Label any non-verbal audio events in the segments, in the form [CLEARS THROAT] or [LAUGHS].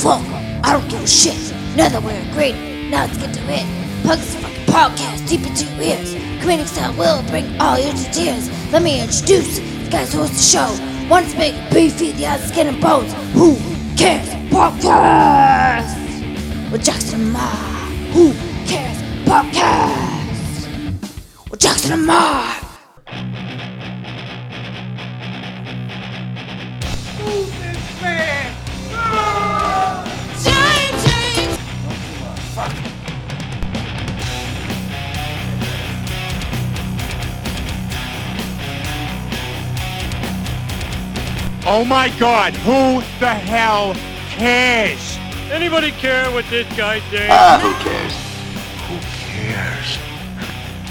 fuck. I don't give a shit. Now way of great. Now let's get to it. Plug fucking podcast deep into your ears. Comedic style will bring all you to tears. Let me introduce the guys who host the show. One's big, beefy, the other skin and bones. Who cares? Podcast with Jackson Ma. Who cares? Podcast with Jackson and Ma. Oh my god, who the hell cares? Anybody care what this guy thinks? Ah, who cares? Who cares?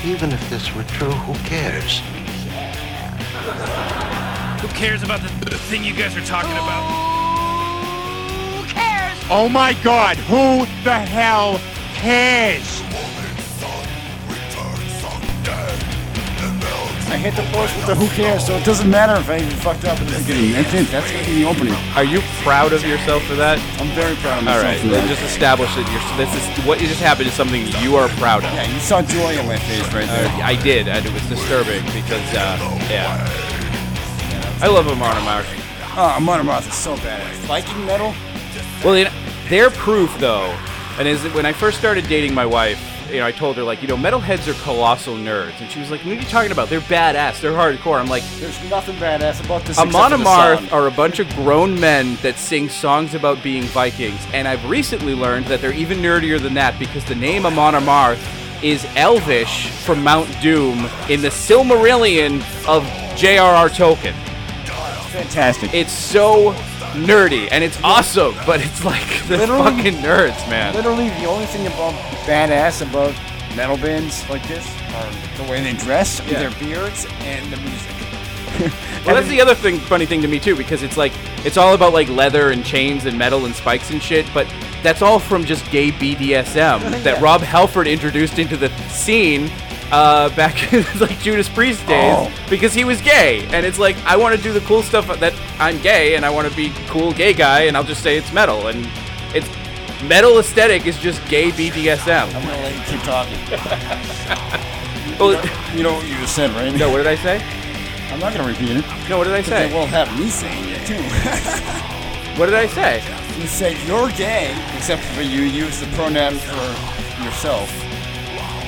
Even if this were true, who cares? Who cares about the, the thing you guys are talking about? Who cares? Oh my god, who the hell cares? I hit the post with the who cares, so it doesn't matter if I even fucked up in the beginning. That's it. That's gonna be the opening. Are you proud of yourself for that? I'm very proud of All myself. right, for then that. just establish that you're. This is what just happened is something you are proud of. yeah, you saw joy in my face right there. Uh, I did, and it was disturbing because, uh, yeah. I love Amon Amarth. Oh, Amon Amarth is so badass. Viking metal. Well, you know, their proof though, and is that when I first started dating my wife, you know, I told her like, you know, metalheads are colossal nerds, and she was like, "What are you talking about? They're badass. They're hardcore." I'm like, There's nothing badass about this. Amon except Amarth are a bunch of grown men that sing songs about being Vikings, and I've recently learned that they're even nerdier than that because the name Amon Amarth is Elvish from Mount Doom in the Silmarillion of J.R.R. Tolkien. fantastic. It's so nerdy and it's awesome, but it's like [LAUGHS] the Literally- fucking nerds, man. Literally, the only thing about badass about metal bands like this are the way they dress, Yeah. their beards, and the music. [LAUGHS] Well, that's the other thing, funny thing to me too, because it's like it's all about like leather and chains and metal and spikes and shit, but that's all from just gay BDSM [LAUGHS] that Rob Halford introduced into the scene uh, back [LAUGHS] in like Judas Priest days Oh. because he was gay, and it's like I want to do the cool stuff that I'm gay and I want to be cool gay guy, and I'll just say it's metal, and it's metal aesthetic is just gay BDSM. I'm gonna let you keep talking. [LAUGHS] Well, You know what you just said, right? no, what did I say? I'm not gonna repeat it. No, what did I They say? will have me saying it too. [LAUGHS] What did I say? You said you're gay, except for you use the pronoun for yourself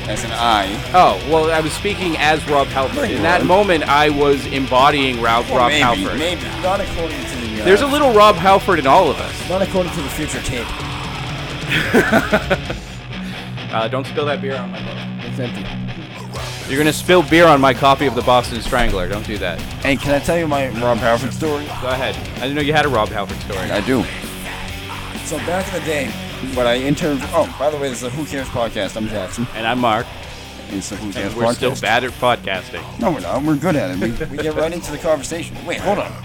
as an I. Oh, well, I was speaking as Rob Halford. In that moment, I was embodying Rob, Well, Rob maybe, Halford. maybe not according to the. Uh, There's a little Rob Halford in all of us. not according to the future tape. [LAUGHS] Uh, don't spill that beer on my book. It's empty. You're gonna spill beer on my copy of the Boston Strangler. Don't do that. Hey, can I tell you my Rob Halford story? Go ahead. I didn't know you had a Rob Halford story. I do. So back in the day, when I interned. Oh, by the way, this is a Who Cares podcast. I'm Jackson. And I'm Mark, It's the Who Cares and we're podcast. still bad at podcasting. No, we're not. We're good at it. We, [LAUGHS] we get right into the conversation. Wait, hold on. [LAUGHS]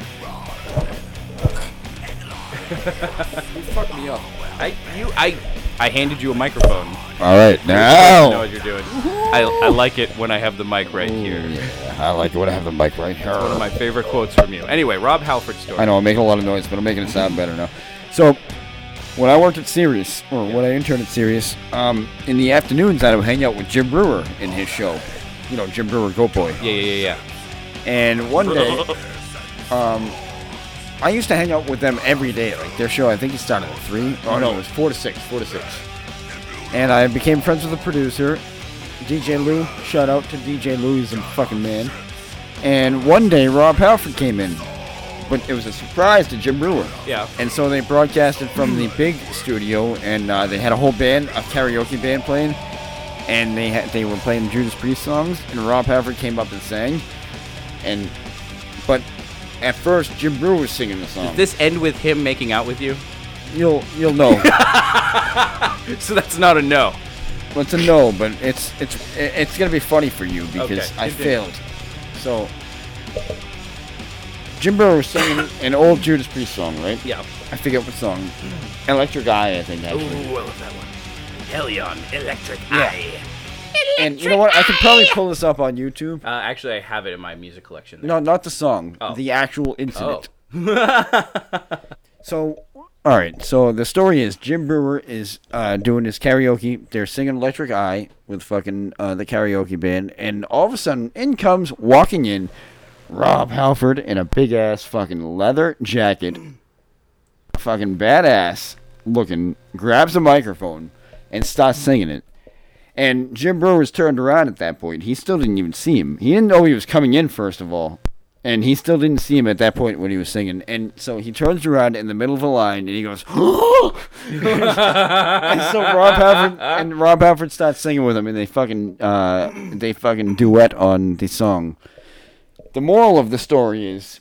You fucked me up. I you I I handed you a microphone. All right, I know now. what you're doing. I, I like it when I have the mic right here. I like it when I have the mic right here. One of my favorite quotes from you. Anyway, Rob Halford story. I know I'm making a lot of noise, but I'm making it sound better now. So, when I worked at Sirius, or when I interned at Sirius, um, in the afternoons I would hang out with Jim Breuer in his show. You know, Jim Breuer, Goat Boy. Yeah, yeah, yeah, And one day, [LAUGHS] um, I used to hang out with them every day. Like their show, I think it started at three. Oh no, it was four to six. Four to six. And I became friends with the producer, DJ Lou. Shout out to DJ Lou, he's a fucking man. And one day, Rob Halford came in, but it was a surprise to Jim Breuer. Yeah. And so they broadcasted from the big studio, and uh, they had a whole band, a karaoke band playing, and they had they were playing Judas Priest songs, and Rob Halford came up and sang, and but at first Jim Breuer was singing the song. Does this end with him making out with you? you'll you'll know. [LAUGHS] So that's not a no. Well, it's a no, but it's it's it's gonna be funny for you because Okay, I failed. So Jim Breuer was singing an old Judas Priest song, right? Yeah. I forget what song. Electric Eye, I think actually. Ooh, I love that one. Helion Electric Yeah. Eye. And you know what? I could probably pull this up on YouTube. Uh, actually, I have it in my music collection. there. No, not the song. Oh. The actual incident. Oh. [LAUGHS] So All right, so the story is Jim Breuer is uh, doing his karaoke. They're singing Electric Eye with fucking uh, the karaoke band, and all of a sudden, in comes walking in Rob Halford in a big ass fucking leather jacket, fucking badass looking, grabs a microphone and starts singing it. And Jim Breuer's turned around at that point. He still didn't even see him. He didn't know he was coming in, first of all. And he still didn't see him at that point when he was singing. And so he turns around in the middle of a line and he goes, [GASPS] and so Rob Halford and Rob Halford starts singing with him and they fucking uh, they fucking duet on the song. The moral of the story is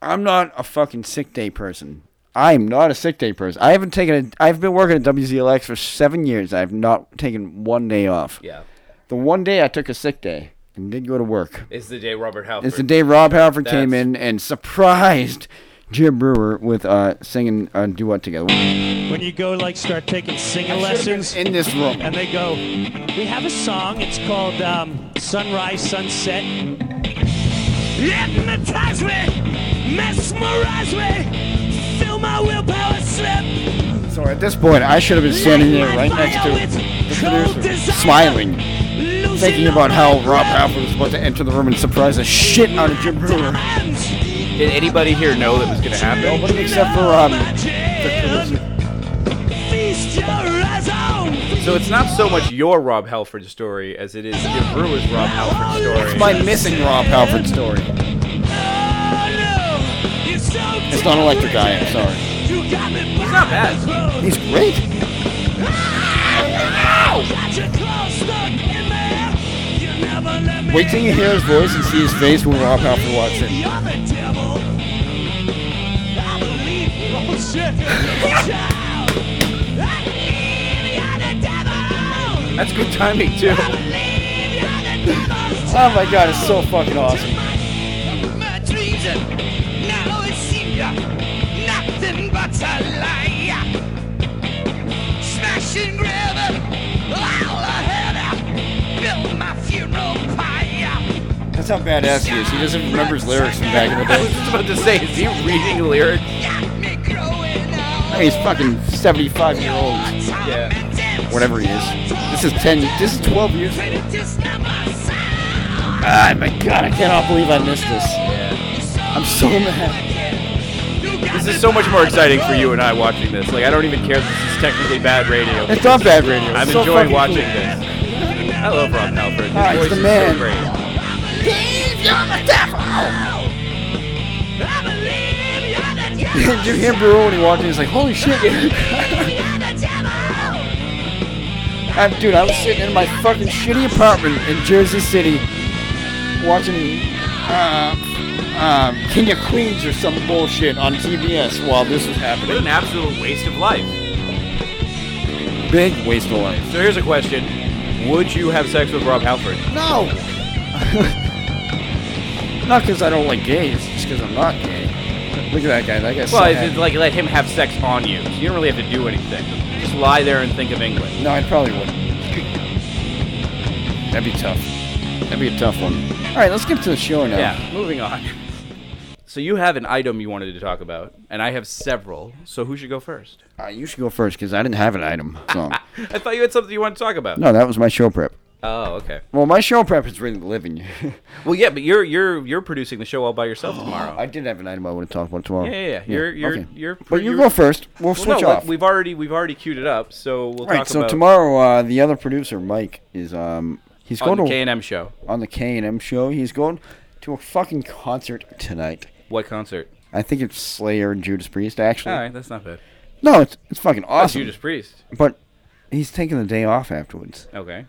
I'm not a fucking sick day person. I'm not a sick day person. I haven't taken a. I've been working at WZLX for seven years. I've not taken one day off. Yeah. The one day I took a sick day and did go to work. It's the day Robert Halford. It's the day Rob Halford came in and surprised Jim Breuer with uh, singing a duet together When you go like start taking singing lessons, in this room. and they go, we have a song. It's called um, Sunrise Sunset. Hypnotize me, mesmerize me, feel my willpower slip. So at this point, I should have been standing there right next to the producer, smiling, thinking about how Rob Halford was about to enter the room and surprise the shit out of Jim Breuer. Did anybody here know that was going to happen? Nobody except for um, the producer. So it's not so much your Rob Halford story as it is Jim Breuer's Rob Halford story. It's my missing Rob Halford story. It's not Electric Eye, I'm sorry. It's not bad. He's great. Wait till you hear his voice and see his face when Rob Halford walks in. [LAUGHS] That's good timing too. [LAUGHS] Oh my god, it's so fucking awesome. My dreams and now it seems nothing but a lie. Smash and grab it, all ahead, build my funeral pyre. That's how badass he is. He doesn't remember his lyrics from back in the day. [LAUGHS] I was just about to say, is he reading lyrics? Got me growing up. I mean, he's fucking 75 year old, Yeah. whatever he is. This is 10, this is 12 years ago. Just never sound. Ah, my god, I cannot believe I missed this. I'm so mad. This is so much more exciting for you and I watching this. Like, I don't even care that this is technically bad radio. It's not bad radio. I'm so enjoying watching cool. this. I love Rob Halford. His Ah, he's voice the is man. so great. I you're the devil. Did you hear Breuer when he walked in? He's like, holy shit. [LAUGHS] You're the devil. I, dude, I was sitting in my fucking shitty apartment in Jersey City watching uh, um, King of Queens or some bullshit on TBS while this was happening. What an absolute waste of life. Big waste of life. So here's a question. Would you have sex with Rob Halford? No! [LAUGHS] not because I don't like gays, just because I'm not gay. Look at that guy. That guy's Well, so it's like let him have sex on you. So you don't really have to do anything. Just lie there and think of England. No, I probably wouldn't. That'd be tough. That'd be a tough one. All right, let's get to the show now. Yeah, moving on. So you have an item you wanted to talk about, and I have several. So who should go first? Uh, you should go first because I didn't have an item. So. [LAUGHS] I thought you had something you wanted to talk about. no, that was my show prep. Oh, okay. Well, my show prep is really living. [LAUGHS] Well, yeah, but you're you're you're producing the show all by yourself tomorrow. I did have an item I want to talk about tomorrow. yeah, yeah, yeah. You're you're okay. you're. But you you're- go first. We'll Well, switch no, off. We've already we've already queued it up, so we'll talk about right. So tomorrow, uh, the other producer, Mike, is um he's on going the to K and M show. on the K and M show. He's going to a fucking concert tonight. What concert? I think it's Slayer and Judas Priest. Actually, All right, that's not bad. no, it's it's fucking awesome. Judas Priest. But he's taking the day off afterwards. Okay.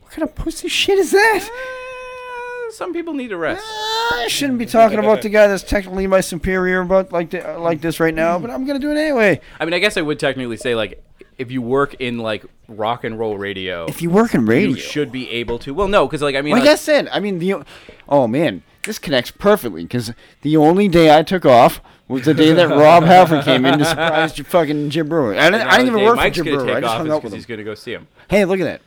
What kind of pussy shit is that? Uh, some people need a rest. I shouldn't be talking about the guy that's technically my superior but like the, like this right now, but I'm gonna do it anyway. I mean, I guess I would technically say like if you work in like rock and roll radio, If you work in radio, you should be able to. Well, no, because like I mean, Like like, I said, I mean the. Oh man, this connects perfectly because the only day I took off was the day that Rob [LAUGHS] Halford came in to surprise you fucking Jim Breuer. I didn't, I didn't even work Mike's for Jim Breuer. I just hung out with him. he's gonna go see him. Hey, look at that.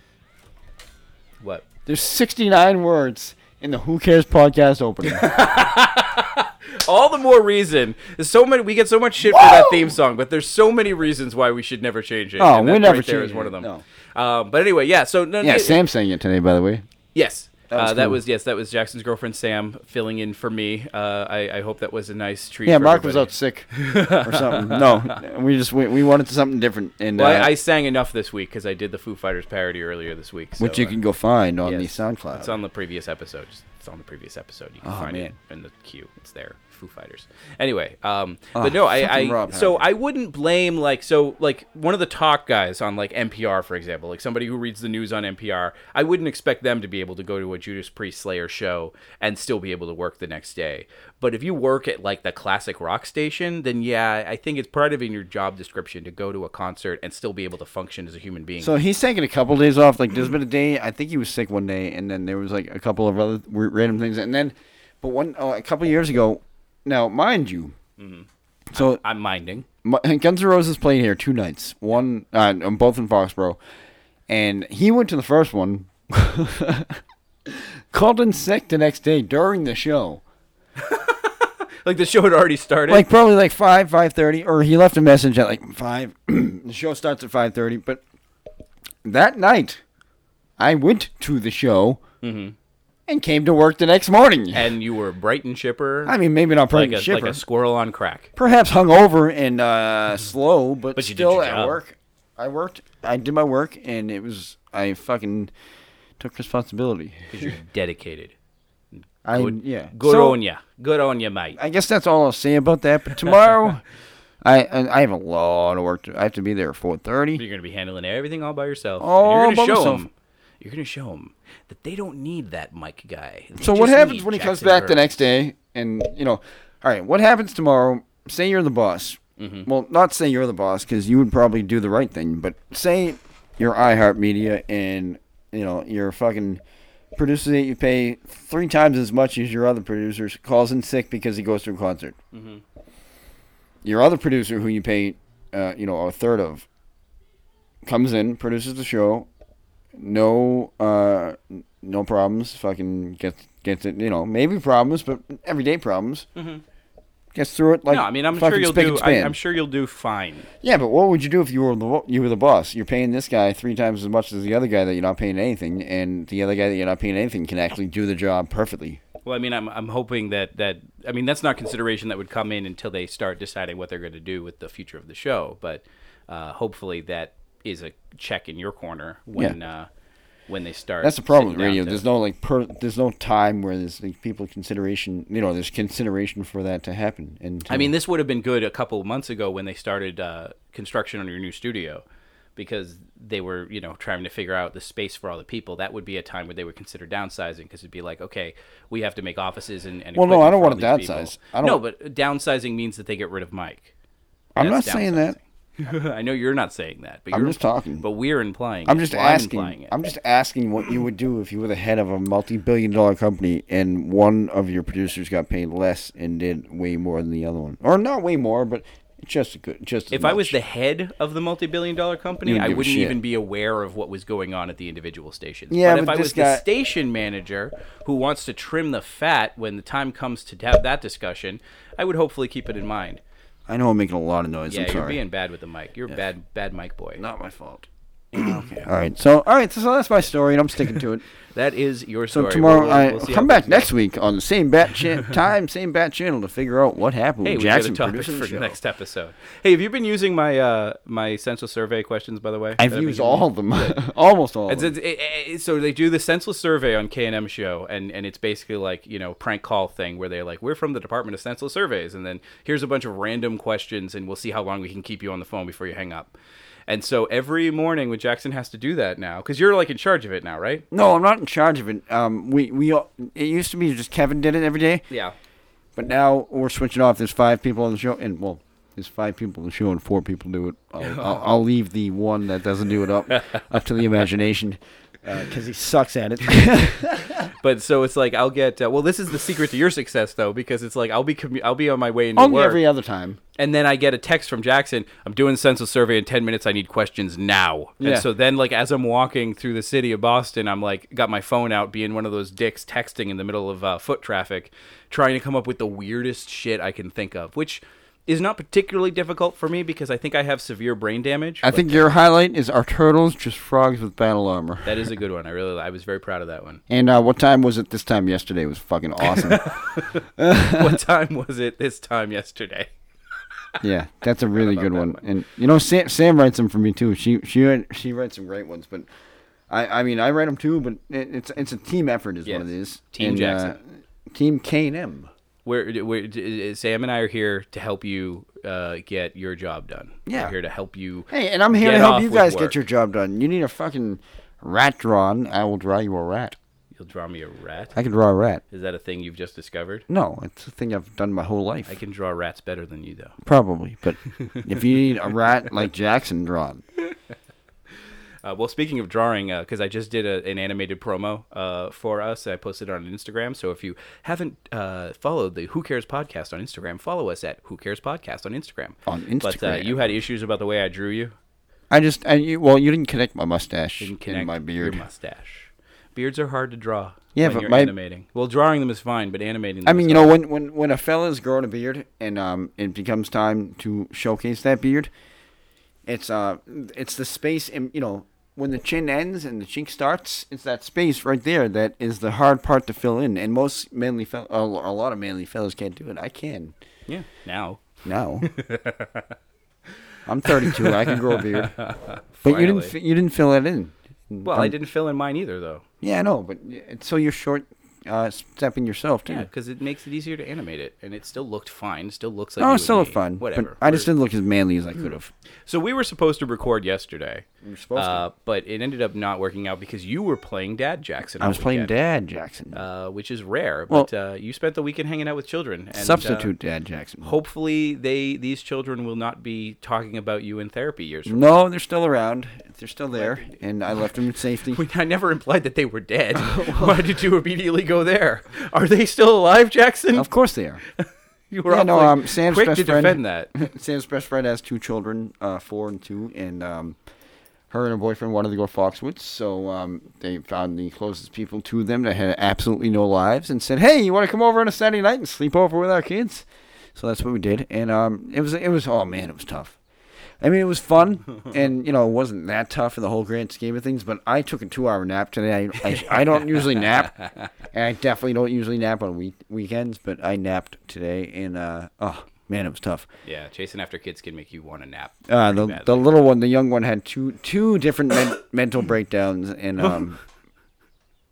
What? There's 69 words in the Who Cares podcast opening. [LAUGHS] All the more reason. There's so many. We get so much shit for that theme song, but there's so many reasons why we should never change it. Oh, and we that never right change is one of them. no. Um, but anyway, yeah. So no, yeah, it- Sam sang it today, by the way. Yes. That was uh, that cool. was yes. That was Jackson's girlfriend Sam filling in for me. Uh, I, I hope that was a nice treat. Yeah, Mark was out sick or something. No, we just we, we wanted something different, and Well, uh, I, I sang enough this week because I did the Foo Fighters parody earlier this week. So, which you uh, can go find on yes, the SoundCloud. It's on the previous episode. It's on the previous episode. You can Oh, find man. it in the queue. It's there. Foo Fighters. Anyway, um, Oh, but no, I, I Rob so Halford. I wouldn't blame like so like one of the talk guys on like NPR for example, like somebody who reads the news on NPR. I wouldn't expect them to be able to go to a Judas Priest Slayer show and still be able to work the next day. But if you work at like the classic rock station, then yeah, I think it's part of in your job description to go to a concert and still be able to function as a human being. So he's taking a couple days off. Like there's been a day I think he was sick one day, and then there was like a couple of other random things, and then, but one oh, a couple years ago, now mind you, so I'm minding. my, Guns N' Roses played here two nights, one uh, both in Foxborough, and he went to the first one, [LAUGHS] called in sick the next day during the show. [LAUGHS] Like the show had already started. like probably like five five thirty or he left a message at like five [CLEARS THROAT] the show starts at five thirty but that night i went to the show and came to work the next morning and you were bright and chipper. i mean maybe not like pretty a, shipper like a squirrel on crack. perhaps hungover and uh slow but, But still at job. work i worked i did my work and it was i fucking took responsibility Because you're [LAUGHS] dedicated. i Good, yeah Good So, on ya. Good on ya, mate. i guess that's all i'll say about that but tomorrow [LAUGHS] I, I I have a lot of work. To, I have to be there at four thirty. You're gonna be handling everything all by yourself. Oh, you're gonna show myself. them. You're gonna show them that they don't need that Mike guy. They So what happens when he comes back the next day and you know, all right, what happens tomorrow? Say you're the boss. Mm-hmm. Well, not say you're the boss because you would probably do the right thing, but say you're iHeartMedia and you know your fucking producer that you pay three times as much as your other producers calls in sick because he goes to a concert. Mm-hmm. Your other producer, who you pay, uh, you know, a third of, comes in, produces the show, no, uh, no problems. Fucking gets gets it. You know, maybe problems, but everyday problems. Gets through it like no, I mean I'm sure you'll do. I, i'm sure you'll do fine. Yeah, but what would you do if you were the you were the boss? You're paying this guy three times as much as the other guy that you're not paying anything, and the other guy that you're not paying anything can actually do the job perfectly. Well, I mean, I'm I'm hoping that that I mean that's not consideration that would come in until they start deciding what they're going to do with the future of the show. But uh, hopefully that is a check in your corner when uh, when they start. That's the problem with radio. to- There's no like per, there's no time where there's like people consideration. You know, there's consideration for that to happen. And I mean, this would have been good a couple months ago when they started uh, construction on your new studio, because they were, you know, trying to figure out the space for all the people. That would be a time where they would consider downsizing, because it'd be like, okay, we have to make offices and. and Well, no, I don't all people. downsize. I No, don't- but downsizing means that they get rid of Mike. I'm not saying that. [LAUGHS] I know you're not saying that, but I'm you're just talking. But we're implying. I'm it. just Well, I'm asking. it. I'm just asking what you would do if you were the head of a multi-billion-dollar company and one of your producers got paid less and did way more than the other one, or not way more, but just a good, just. If I was the head of the multi-billion-dollar company, wouldn't I wouldn't even be aware of what was going on at the individual stations. Yeah, but if but I was guy- the station manager who wants to trim the fat when the time comes to have that discussion, I would hopefully keep it in mind. I know I'm making a lot of noise. yeah, I'm you're sorry. being bad with the mic. You're a bad, bad mic boy. Not my fault. [CLEARS THROAT] okay. All right. So, all right. So, that's my story, and I'm sticking to it. [LAUGHS] That is your story. So tomorrow, We'll- I we'll come back next week on the same bat [LAUGHS] cha- time, same bat channel to figure out what happened Hey, with we Jackson got a topic producing for the next episode. Hey, have you been using my uh my senseless survey questions by the way? I've used all of them, [LAUGHS] almost all of them. it's, it, it, so they do the senseless survey on K and M show, and and it's basically like you know prank call thing where they're like, we're from the Department of Senseless Surveys, and then here's a bunch of random questions, and we'll see how long we can keep you on the phone before you hang up. And so every morning when Jackson has to do that now, because you're like in charge of it now, right? No, I'm not in charge of it. Um, we we all, it used to be just Kevin did it every day, Yeah. but now we're switching off. There's five people on the show, and well, there's five people on the show, and four people do it. I'll, [LAUGHS] I'll, I'll leave the one that doesn't do it up up to the imagination because he sucks at it. [LAUGHS] [LAUGHS] but so it's like I'll get. Uh, well, this is the secret to your success though, because it's like I'll be commu- I'll be on my way into Only work, every other time. and then I get a text from Jackson. I'm doing senseless survey in ten minutes. I need questions now. Yeah. And so then, like as I'm walking through the city of Boston, I'm like got my phone out, being one of those dicks texting in the middle of uh, foot traffic, trying to come up with the weirdest shit I can think of, which is not particularly difficult for me because I think I have severe brain damage. I think your highlight is our turtles, just frogs with battle armor. that is a good one. I really, I was very proud of that one. And uh, what time was it this time yesterday? It was fucking awesome. [LAUGHS] what time was it this time yesterday? [LAUGHS] yeah, that's a really good one. And you know, Sam, Sam writes them for me too. She she she writes some great ones, but I I mean I write them too. But it, it's it's a team effort, is Yes. what it is. Team And, Jackson. uh, team K and M. We're, we're, Sam and I are here to help you uh, get your job done. Yeah. We're here to help you. Hey, and I'm here to help you guys get your job done. You need a fucking rat drawn. I will draw you a rat. You'll draw me a rat. I can draw a rat. Is that a thing you've just discovered? No, it's a thing I've done my whole life. I can draw rats better than you, though. Probably, but [LAUGHS] if you need a rat like Jackson drawn, Uh, well, speaking of drawing, because I just did a, an animated promo uh, for us, I posted it on Instagram. So if you haven't uh, followed the Who Cares podcast on Instagram, follow us at Who Cares podcast on Instagram. On Instagram, But uh, you had issues about the way I drew you. I just, I, you, well, you didn't connect my mustache Didn't in connect my beard. your mustache. Beards are hard to draw. Yeah, when but my- animating. Well, drawing them is fine, but animating. Them I mean, you know, when, when, when a fella's growing a beard and um, it becomes time to showcase that beard, it's uh, it's the space, and you know, when the chin ends and the cheek starts, it's that space right there that is the hard part to fill in, and most manly fel- a lot of manly fellas can't do it. I can yeah, now. now. [LAUGHS] I'm 32. I can grow a beard, but you didn't you didn't fill it in. Well, I didn't fill in mine either, though. Yeah, I know, but so you're short uh, stepping yourself too. Yeah, because it makes it easier to animate it, and it still looked fine. It still looks like. Oh, it still looked fun. Whatever. I just didn't look as manly as I could have. So we were supposed to record yesterday. We were supposed to. uh, but it ended up not working out because you were playing Dad Jackson. I was playing Dad Jackson. uh, which is rare. Well- but uh, you spent the weekend hanging out with children. And, uh, Substitute Dad Jackson. hopefully, they these children will not be talking about you in therapy years from No, they're still around. They're still there, and I left them in safety. [LAUGHS] I never implied that they were dead. [LAUGHS] Why did you immediately go there? Are they still alive, Jackson? Of course they are. [LAUGHS] you were Yeah, no, um, Sam's quick best to friend- defend that. [LAUGHS] Sam's best friend has two children, uh, four and two, and um, her and her boyfriend wanted to go to Foxwoods, so um, they found the closest people to them that had absolutely no lives, and said, "Hey, you want to come over on a Saturday night and sleep over with our kids?" So that's what we did, and um, it was it was oh man, it was tough. I mean, it was fun, and you know, it wasn't that tough in the whole grand scheme of things. But I took a two-hour nap today. I, I, I don't usually nap, and I definitely don't usually nap on week, weekends. But I napped today, and uh, oh man, it was tough. Yeah, chasing after kids can make you want to nap. Uh, the badly. the little one, the young one, had two two different men- mental breakdowns, and [LAUGHS] um,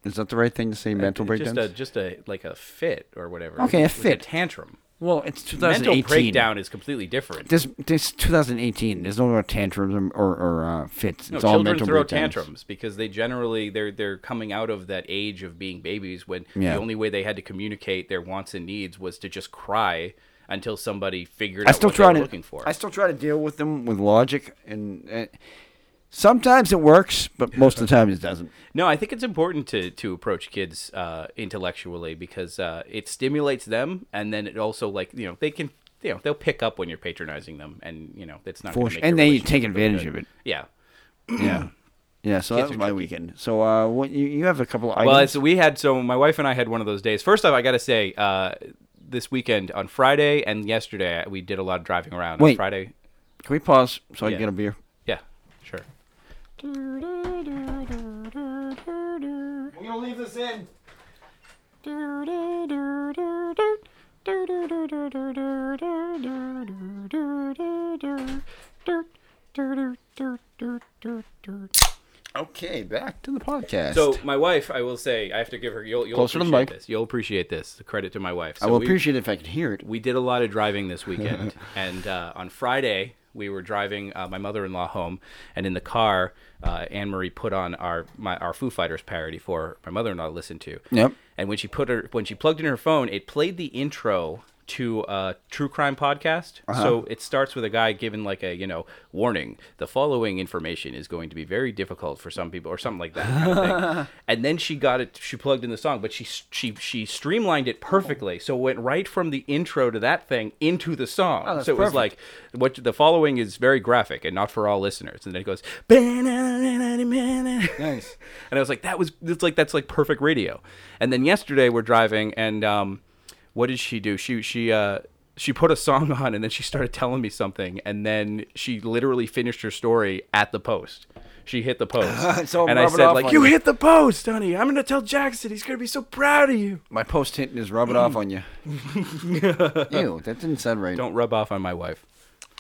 is that the right thing to say? Mental breakdowns. Just a just a like a fit or whatever. Okay, a fit. tantrum. Well, it's 2018. Mental breakdown is completely different. This this 2018. There's no more tantrums or or, or uh, fits. No, It's all children mental throw breakdowns. tantrums because they generally they're they're coming out of that age of being babies when Yeah. the only way they had to communicate their wants and needs was to just cry until somebody figured I out still what try they to looking for. I still try to deal with them with logic, and uh, sometimes it works, but most of the time it doesn't. [LAUGHS] No, I think it's important to to approach kids uh, intellectually because uh, it stimulates them, and then it also like you know they can you know they'll pick up when you're patronizing them, and you know it's not. For sure. And they take advantage of it. Yeah. Yeah. Yeah, so that was my tricky. weekend. So, uh, what you, you have a couple of ideas. Well, so we had so my wife and I had one of those days. First off, I got to say, uh, this weekend on Friday and yesterday we did a lot of driving around. On Wait. Friday, Can we pause so I can get a beer? yeah, sure. We're gonna leave this in. Okay, back to the podcast. So my wife, I will say, I have to give her. You'll, you'll Closer to the appreciate mic. this. You'll appreciate this. The credit to my wife. I So will we- appreciate it if I could hear it. we did a lot of driving this weekend [LAUGHS] and uh, on friday we were driving uh, my mother-in-law home and in the car uh, anne-marie put on our my, our foo fighters parody for my mother-in-law to listen to Yep. and when she put her when she plugged in her phone it played the intro to a true crime podcast. Uh-huh. So it starts with a guy giving like a you know warning: the following information is going to be very difficult for some people, or something like that. Kind of thing. [LAUGHS] And then she got it. She plugged in the song, but she she she streamlined it perfectly. So it went right from the intro to that thing into the song. Oh, so it was like what the following is very graphic and not for all listeners. And then it goes. [LAUGHS] Nice. And I was like, that was it's like that's like perfect radio. And then yesterday we're driving and um what did she do? She she uh she put a song [LAUGHS] on and then she started telling me something and then she literally finished her story at the post. She hit the post. [LAUGHS] So and I said like you you." hit the post, honey. I'm gonna tell Jackson. He's gonna be so proud of you. My post hitting is rub it off on you. [LAUGHS] Ew, that didn't sound right. Don't rub off on my wife.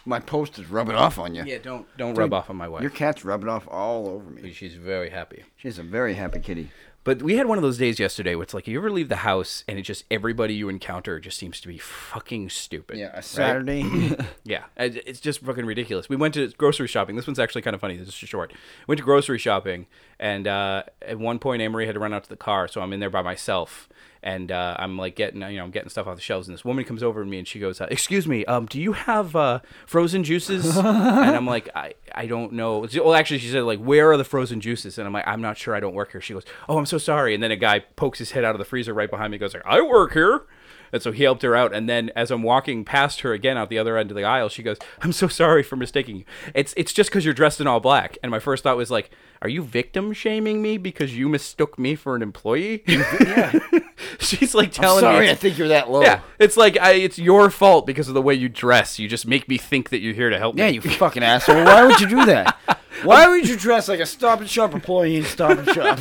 My post is rubbing off on you. Yeah, don't don't rub off on my wife. Your cat's rubbing off all over me. She's very happy. She's a very happy kitty. But we had one of those days yesterday where it's like you ever leave the house and it just everybody you encounter just seems to be fucking stupid. Yeah, right? Saturday. [CLEARS THROAT] Yeah, it's just fucking ridiculous. We went to grocery shopping. This one's actually kind of funny. This is short. Went to grocery shopping, and uh, at one point, Anne-Marie had to run out to the car, so I'm in there by myself, and uh, I'm like getting, you know, I'm getting stuff off the shelves, and this woman comes over to me and she goes, uh, "Excuse me, um, do you have uh, frozen juices?" [LAUGHS] and I'm like, "I, I don't know." Well, actually, she said like, "Where are the frozen juices?" And I'm like, "I'm not sure. I don't work here." She goes, "Oh, I'm so sorry." And then a guy pokes his head out of the freezer right behind me, and goes like, "I work here." And so he helped her out. And then as I'm walking past her again out the other end of the aisle, she goes, I'm so sorry for mistaking you. It's it's just because you're dressed in all black. And my first thought was like, are you victim shaming me because you mistook me for an employee? Yeah. [LAUGHS] She's like telling Sorry, me. I it's- think you're that low. Yeah, it's like I, it's your fault because of the way you dress. You just make me think that you're here to help Yeah, me. Yeah, you [LAUGHS] fucking asshole. Why would you do that? [LAUGHS] Why would you dress like a Stop and Shop employee in Stop and Shop?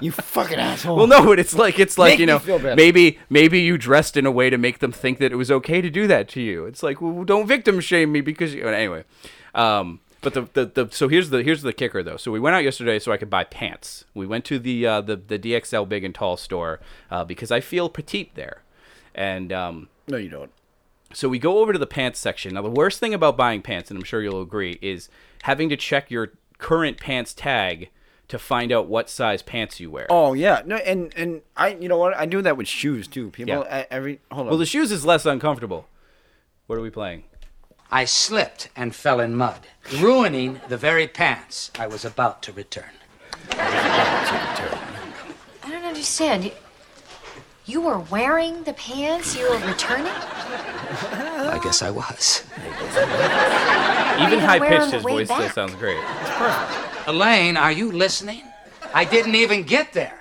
You fucking asshole. Well, no, but it's like it's like Make you know maybe maybe you dressed in a way to make them think that it was okay to do that to you. It's like well, don't victim shame me because you, anyway. Um, but the, the, the so here's the here's the kicker though. So we went out yesterday so I could buy pants. We went to the uh, the the DXL Big and Tall store uh, because I feel petite there, and um, No, you don't. so we go over to the pants section. Now, the worst thing about buying pants, and I'm sure you'll agree, is having to check your current pants tag to find out what size pants you wear. Oh yeah, no, and and I, you know what? I do that with shoes too. People, Yeah. I, every hold on. Well, the shoes is less uncomfortable. What are we playing? I slipped and fell in mud, ruining the very pants I was about to return. I don't understand. You, you were wearing the pants you were returning? I guess I was. Even high pitched his way voice still sounds great. Elaine, are you listening? I didn't even get there.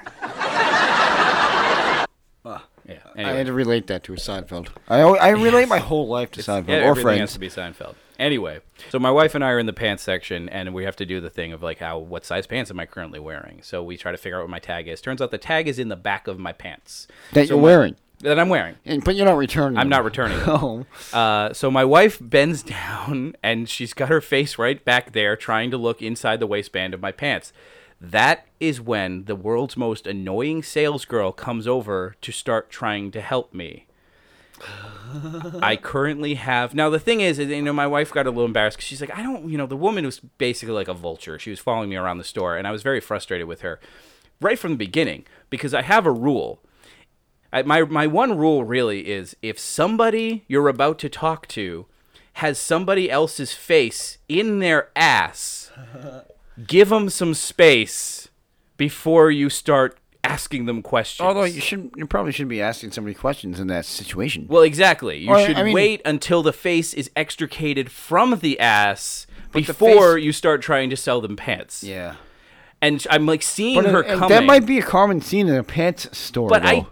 Yeah. I had to relate that to a Seinfeld. I I relate my whole life to Seinfeld Yeah, or everything has Friends. to be Seinfeld. Anyway, so my wife and I are in the pants section, and we have to do the thing of like, how what size pants am I currently wearing? So we try to figure out what my tag is. Turns out the tag is in the back of my pants That So you're my- wearing. That I'm wearing. And, but you're not returning. I'm not returning. [LAUGHS] them. Oh. Uh, so my wife bends [LAUGHS] down and she's got her face right back there trying to look inside the waistband of my pants. That is when the world's most annoying sales girl comes over to start trying to help me. I currently have now. The thing is, is, you know, my wife got a little embarrassed because she's like, I don't, you know, the woman was basically like a vulture. She was following me around the store, and I was very frustrated with her right from the beginning because I have a rule. I, my my one rule really is if somebody you're about to talk to has somebody else's face in their ass, [LAUGHS] give them some space before you start asking them questions. Although you should, you probably shouldn't be asking somebody questions in that situation. Well, exactly. You Or, should I mean- wait until the face is extricated from the ass But the before face- you start trying to sell them pants. yeah. And I'm like seeing But her uh, coming. that might be a common scene in a pants store. but though.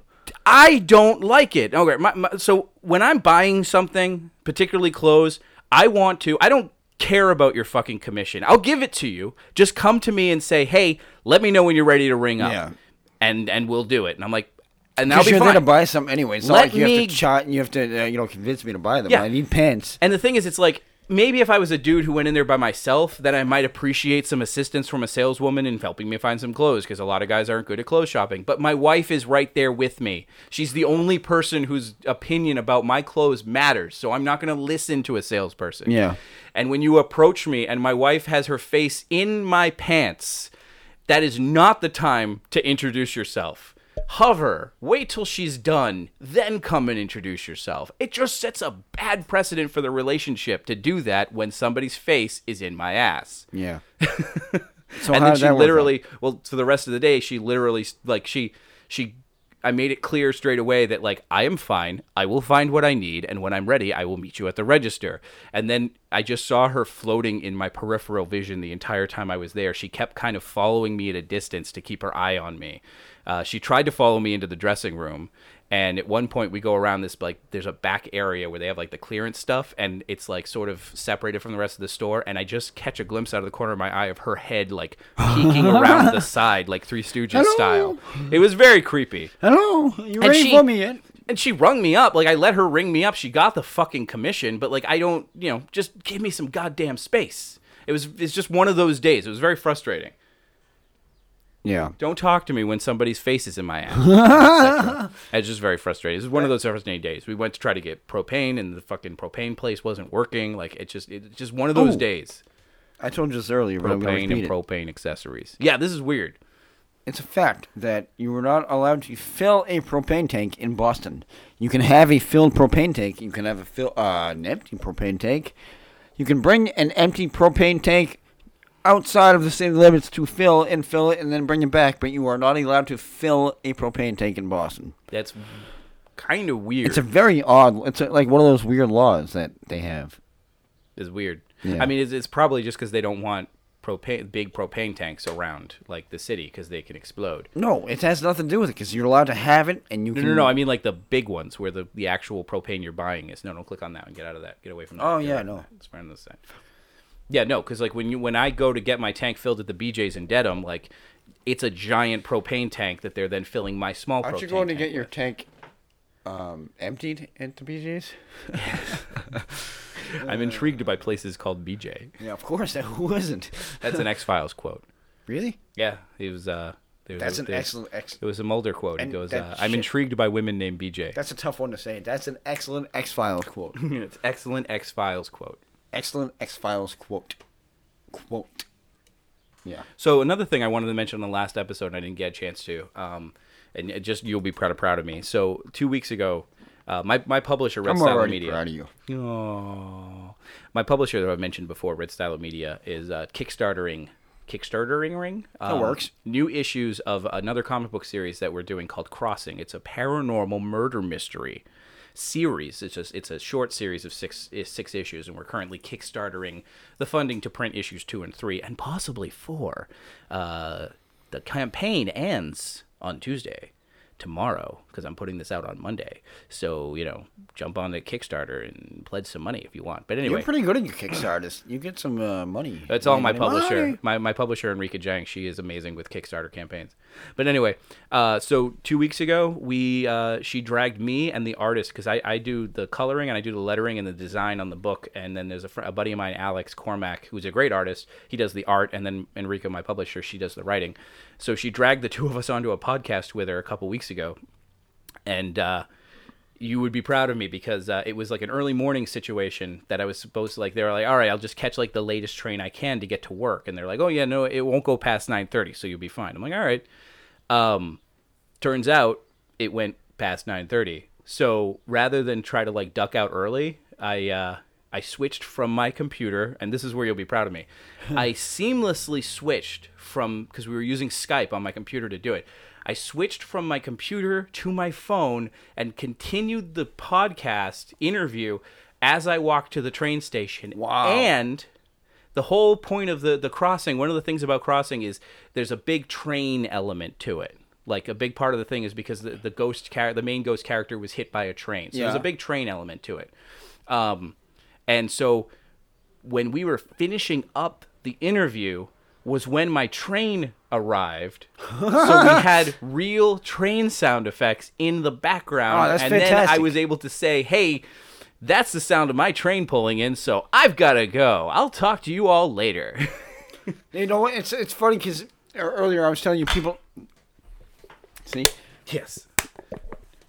I, don't like it. Okay, my, my, so when I'm buying something, particularly clothes, I want to. I don't care about your fucking commission. I'll give it to you. Just come to me and say, "Hey, let me know when you're ready to ring up." Yeah. And and we'll do it. And I'm like, and that'll Because be you're fine. there to buy something anyway. It's not Let like you me- have to chat and you have to, uh, you know, convince me to buy them. Yeah. I need pants. And the thing is, it's like maybe if I was a dude who went in there by myself, then I might appreciate some assistance from a saleswoman in helping me find some clothes because a lot of guys aren't good at clothes shopping. But my wife is right there with me. She's the only person whose opinion about my clothes matters. So I'm not going to listen to a salesperson. Yeah. And when you approach me and my wife has her face in my pants, that is not the time to introduce yourself. Hover, wait till she's done, then come and introduce yourself. It just sets a bad precedent for the relationship to do that when somebody's face is in my ass. Yeah. [LAUGHS] so and how then did she literally, well, for the rest of the day, she literally, like, she, she, I made it clear straight away that, like, I am fine. I will find what I need. And when I'm ready, I will meet you at the register. And then I just saw her floating in my peripheral vision the entire time I was there. She kept kind of following me at a distance to keep her eye on me. Uh, she tried to follow me into the dressing room. And at one point, we go around this like there's a back area where they have like the clearance stuff, and it's like sort of separated from the rest of the store. And I just catch a glimpse out of the corner of my eye of her head like peeking [LAUGHS] around the side, like Three Stooges Hello. style. It was very creepy. Hello, you And ready she- for me yet? And she rung me up. Like I let her ring me up. She got the fucking commission, but like I don't, you know, just give me some goddamn space. It was it's just one of those days. It was very frustrating. Yeah. Don't talk to me when somebody's face is in my ass. [LAUGHS] it's just very frustrating. This is one of those frustrating days. We went to try to get propane, and the fucking propane place wasn't working. Like it just, it's just one of those Oh. days. I told you this earlier, but Propane and it. propane accessories. Yeah, this is weird. It's a fact that you are not allowed to fill a propane tank in Boston. You can have a filled propane tank. You can have a fill, uh, an empty propane tank. You can bring an empty propane tank outside of the city limits to fill and fill it and then bring it back, but you are not allowed to fill a propane tank in Boston. That's kind of weird. It's a very odd. It's a, like one of those weird laws that they have. is weird. Yeah. I mean, it's, it's probably just because they don't want propane, big propane tanks around like the city because they can explode. No, it has nothing to do with it because you're allowed to have it and you No, can. no, no. I mean, like the big ones where the, the actual propane you're buying is. No, don't click on that and get out of that. Get away from that. Oh, Get yeah, no. It's right on the side. Yeah, no, because like when you when I go to get my tank filled at the BJ's in Dedham, like it's a giant propane tank that they're then filling my small. Aren't you going to get your with. tank um, emptied at the BJ's? I'm intrigued by places called BJ. Yeah, of course. Who isn't? That's an X Files quote. [LAUGHS] Really? Yeah, it was. Uh, was That's a- an excellent ex- It was a Mulder quote. It goes, uh, "I'm intrigued by women named BJ." That's a tough one to say. That's an excellent X Files quote. [LAUGHS] it's excellent X Files quote. Excellent X Files quote. Quote. Yeah. So another thing I wanted to mention on the last episode, and I didn't get a chance to, um, and just you'll be proud of proud of me. So two weeks ago, uh, my my publisher, Red I'm Stylo already Media. proud of you. Oh, my publisher that I've mentioned before, Red Stylo Media, is uh, Kickstartering. Kickstartering ring. Um, That works. New issues of another comic book series that we're doing called Crossing. It's a paranormal murder mystery series. It's just it's a short series of six six issues, and we're currently kickstartering the funding to print issues two and three, and possibly four. Uh, the campaign ends on Tuesday, tomorrow, because I'm putting this out on Monday. So you know, jump on the Kickstarter and pledge some money if you want. But anyway, You're pretty good at your Kickstarters. You get some uh, money. that's all my Money. publisher. My, my publisher, Enrica Jang, she is amazing with Kickstarter campaigns. But anyway, uh, so two weeks ago, we uh, she dragged me and the artist because I, I do the coloring and I do the lettering and the design on the book. And then there's a, fr- a buddy of mine, Alex Cormack, who's a great artist. He does the art, and then Enrica, my publisher, she does the writing. So she dragged the two of us onto a podcast with her a couple weeks ago, and. Uh, you would be proud of me because uh, it was like an early morning situation that I was supposed to like. They were like, "All right, I'll just catch like the latest train I can to get to work," and they're like, "Oh yeah, no, it won't go past nine thirty, so you'll be fine." I'm like, "All right." Um, turns out it went past nine thirty, so rather than try to like duck out early, I uh, I switched from my computer, and this is where you'll be proud of me. [LAUGHS] I seamlessly switched from because we were using Skype on my computer to do it. I switched from my computer to my phone and continued the podcast interview as I walked to the train station. Wow. And the whole point of the, the crossing, one of the things about crossing is there's a big train element to it. Like a big part of the thing is because the, the ghost char- the main ghost character was hit by a train. So there's a big train element to it. Um, and so when we were finishing up the interview was when my train arrived. [LAUGHS] so we had real train sound effects in the background. Oh, and then I was able to say, hey, that's the sound of my train pulling in, so I've got to go. I'll talk to you all later. [LAUGHS] You know what? It's it's funny because earlier I was telling you people. See, yes.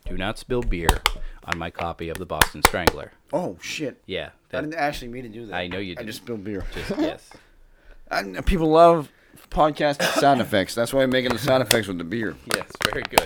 Do not spill beer on my copy of the Boston Strangler. Oh shit! Yeah. I didn't actually mean to do that. I know you I did. just spilled beer. Just, [LAUGHS] yes. And people love podcast sound effects. That's why I'm making the sound effects with the beer. Yes, very good.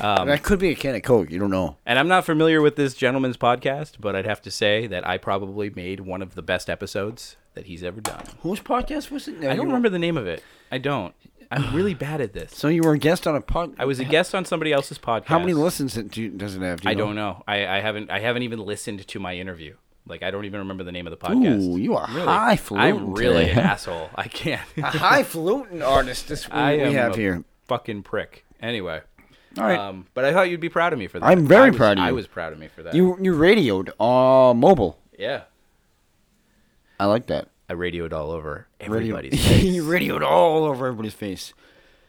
Um, that could be a can of Coke. You don't know. and I'm not familiar with this gentleman's podcast, but I'd have to say that I probably made one of the best episodes that he's ever done. Whose podcast was it? I don't remember the name of it. I don't. I'm really bad at this. So you were a guest on a pod. I was a guest on somebody else's podcast. How many listens it- do does it have? Do you I know? don't know. I, I haven't. I haven't even listened to my interview. Like I don't even remember the name of the podcast. Ooh, you are Really. highfalutin I'm really an [LAUGHS] asshole. I can't. A highfalutin artist. This [LAUGHS] we, I we have here. Fucking prick. Anyway. All right. Um, but I thought you'd be proud of me for that. I'm very was- proud of you. I was proud of me for that. You you radioed uh mobile. Yeah. I like that. I radioed all over Radio- everybody's [LAUGHS] face. you radioed all over everybody's face.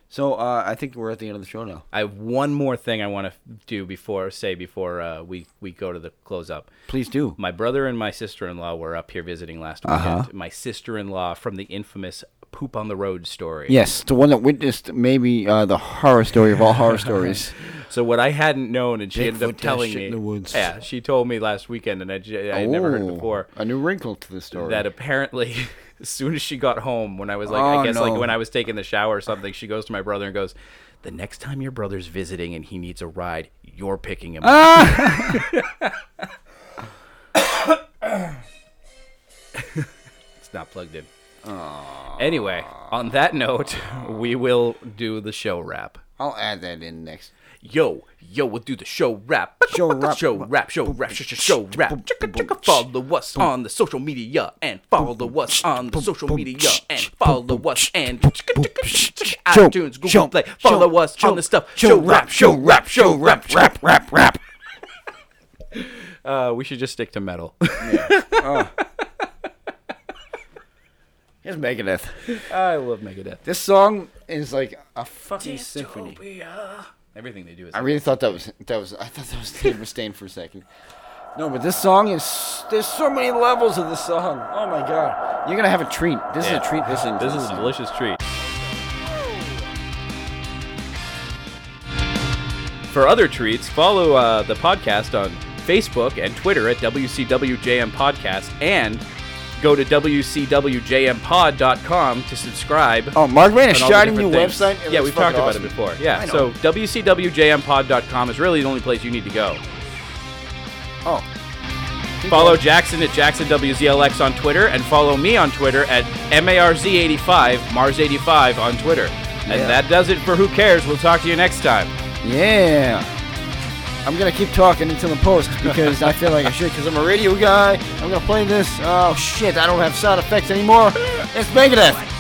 So uh, I think we're at the end of the show now. I have one more thing I want to do before say before uh, we we go to the close up. Please do. My brother and my sister in law were up here visiting last Uh-huh. weekend. My sister in law from the infamous poop on the road story. Yes, the one that witnessed maybe uh, the horror story of all horror [LAUGHS] stories. So what I hadn't known, and she Bigfoot ended up does telling shit me, in the woods. yeah, she told me last weekend, and I, j- I had never heard it Oh, before. A new wrinkle to the story. That apparently, [LAUGHS] as soon as she got home, when I was like, Oh, I guess like when I was taking the shower or something, she goes to my brother and goes, "The next time your brother's visiting and he needs a ride, you're picking him up." [LAUGHS] it's not plugged in. Anyway, on that note, [LAUGHS] we will do the show wrap. I'll add that in next. Yo, yo, we'll do the show rap. Show [LAUGHS] rap. Show rap, show rap, sh- sh- show rap. Chicka, chicka, Follow us on the social media and follow us on the social media and follow us and iTunes, Google Play. Follow us on the stuff. show rap, show rap, show rap, rap, rap, rap, rap. Uh, we should just stick to metal. [LAUGHS] Here's Megadeth. I love Megadeth. This song is like a fucking symphony. Everything they do is. I really thought that was that was I thought that was Dave Mustaine for a second. No, but this song is there's so many levels of this song. Oh my god, you're gonna have a treat. This Yeah. is a treat. Listening to This is a delicious treat. For other treats, follow uh, the podcast on Facebook and Twitter at WCWJM Podcast and go to WCWJMPod.com to subscribe. Oh, Mark ran a on all the shiny new things. website. It Yeah, we've talked fucking about it before. Yeah, so WCWJMPod.com is really the only place you need to go. Oh. Follow Jackson at JacksonWZLX on Twitter and follow me on Twitter at MARZ85, Mars85 on Twitter. And Yeah. that does it for Who Cares. We'll talk to you next time. Yeah. I'm gonna keep talking until the post because I feel like I should because I'm a radio guy. I'm gonna play this. Oh shit! I don't have sound effects anymore. It's Megadeth.